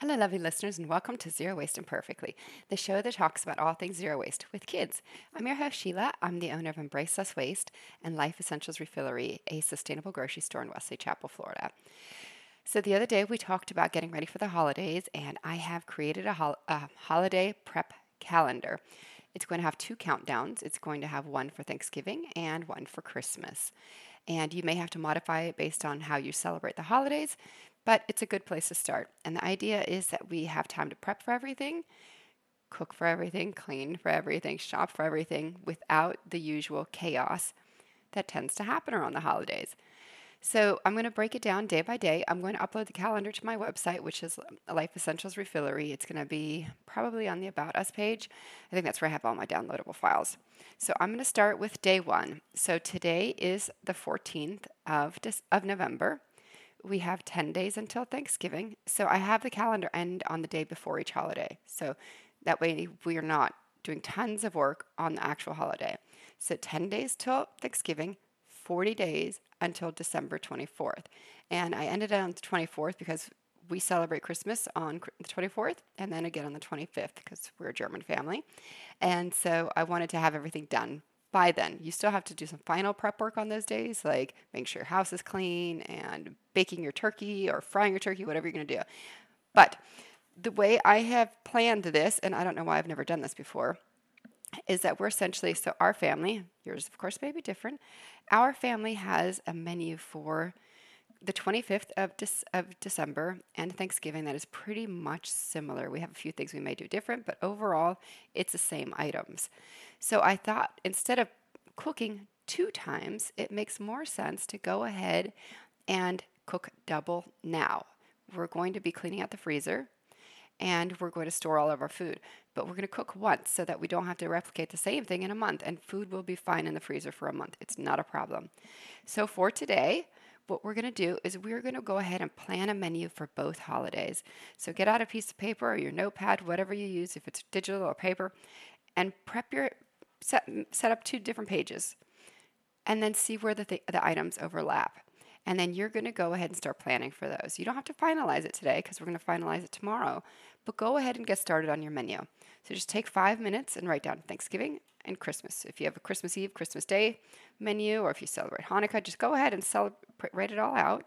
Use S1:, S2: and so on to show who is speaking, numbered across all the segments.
S1: Hello, lovely listeners, and welcome to Zero Waste Imperfectly, the show that talks about all things zero waste with kids. I'm your host, Sheila. I'm the owner of Embrace Less Waste and Life Essentials Refillery, a sustainable grocery store in Wesley Chapel, Florida. So, the other day we talked about getting ready for the holidays, and I have created a, hol- a holiday prep calendar. It's going to have two countdowns. It's going to have one for Thanksgiving and one for Christmas. And you may have to modify it based on how you celebrate the holidays but it's a good place to start. And the idea is that we have time to prep for everything, cook for everything, clean for everything, shop for everything without the usual chaos that tends to happen around the holidays. So I'm going to break it down day by day. I'm going to upload the calendar to my website, which is Life Essentials Refillery. It's going to be probably on the About Us page. I think that's where I have all my downloadable files. So I'm going to start with day one. So today is the 14th of, of November we have 10 days until Thanksgiving. So I have the calendar end on the day before each holiday. So that way we are not doing tons of work on the actual holiday. So 10 days till Thanksgiving, 40 days until December 24th. And I ended on the 24th because we celebrate Christmas on the 24th and then again on the 25th because we're a German family. And so I wanted to have everything done by then. You still have to do some final prep work on those days, like make sure your house is clean and baking your turkey or frying your turkey, whatever you're going to do. But the way I have planned this, and I don't know why I've never done this before, is that we're essentially so our family, yours of course may be different. Our family has a menu for the 25th of, De- of December and Thanksgiving that is pretty much similar. We have a few things we may do different, but overall, it's the same items. So I thought instead of cooking two times, it makes more sense to go ahead and cook double now. We're going to be cleaning out the freezer and we're going to store all of our food. But we're going to cook once so that we don't have to replicate the same thing in a month, and food will be fine in the freezer for a month. It's not a problem. So for today, what we're going to do is we're going to go ahead and plan a menu for both holidays. So get out a piece of paper or your notepad, whatever you use, if it's digital or paper, and prep your set, set up two different pages and then see where the, th- the items overlap. And then you're going to go ahead and start planning for those. You don't have to finalize it today because we're going to finalize it tomorrow, but go ahead and get started on your menu. So just take five minutes and write down Thanksgiving and Christmas. If you have a Christmas Eve, Christmas Day menu, or if you celebrate Hanukkah, just go ahead and celebrate, write it all out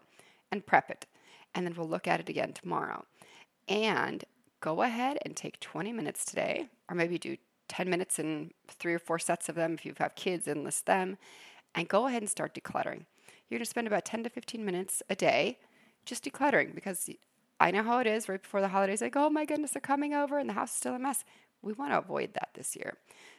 S1: and prep it. And then we'll look at it again tomorrow. And go ahead and take 20 minutes today, or maybe do 10 minutes in three or four sets of them if you have kids, enlist them, and go ahead and start decluttering. You're going to spend about 10 to 15 minutes a day just decluttering because I know how it is right before the holidays. Like, oh my goodness, they're coming over and the house is still a mess. We want to avoid that this year.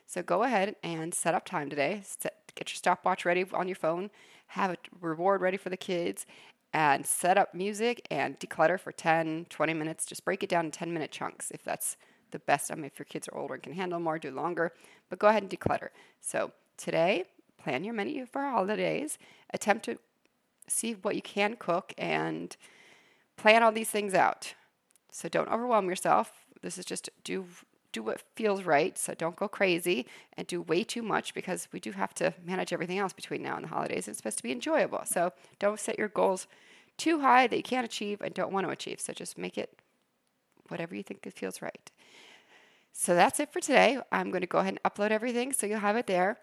S1: So go ahead and set up time today. Set, get your stopwatch ready on your phone, have a reward ready for the kids, and set up music and declutter for 10, 20 minutes. Just break it down in 10 minute chunks if that's the best. I mean, if your kids are older and can handle more, do longer, but go ahead and declutter. So today, plan your menu for holidays. Attempt to see what you can cook and plan all these things out. So don't overwhelm yourself. This is just do do what feels right. So don't go crazy and do way too much because we do have to manage everything else between now and the holidays. It's supposed to be enjoyable. So don't set your goals too high that you can't achieve and don't want to achieve. So just make it whatever you think feels right. So that's it for today. I'm going to go ahead and upload everything so you'll have it there.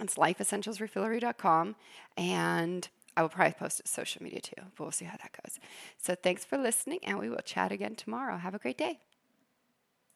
S1: It's lifeessentialsrefillery.com and I will probably post it to social media too, but we'll see how that goes. So thanks for listening and we will chat again tomorrow. Have a great day.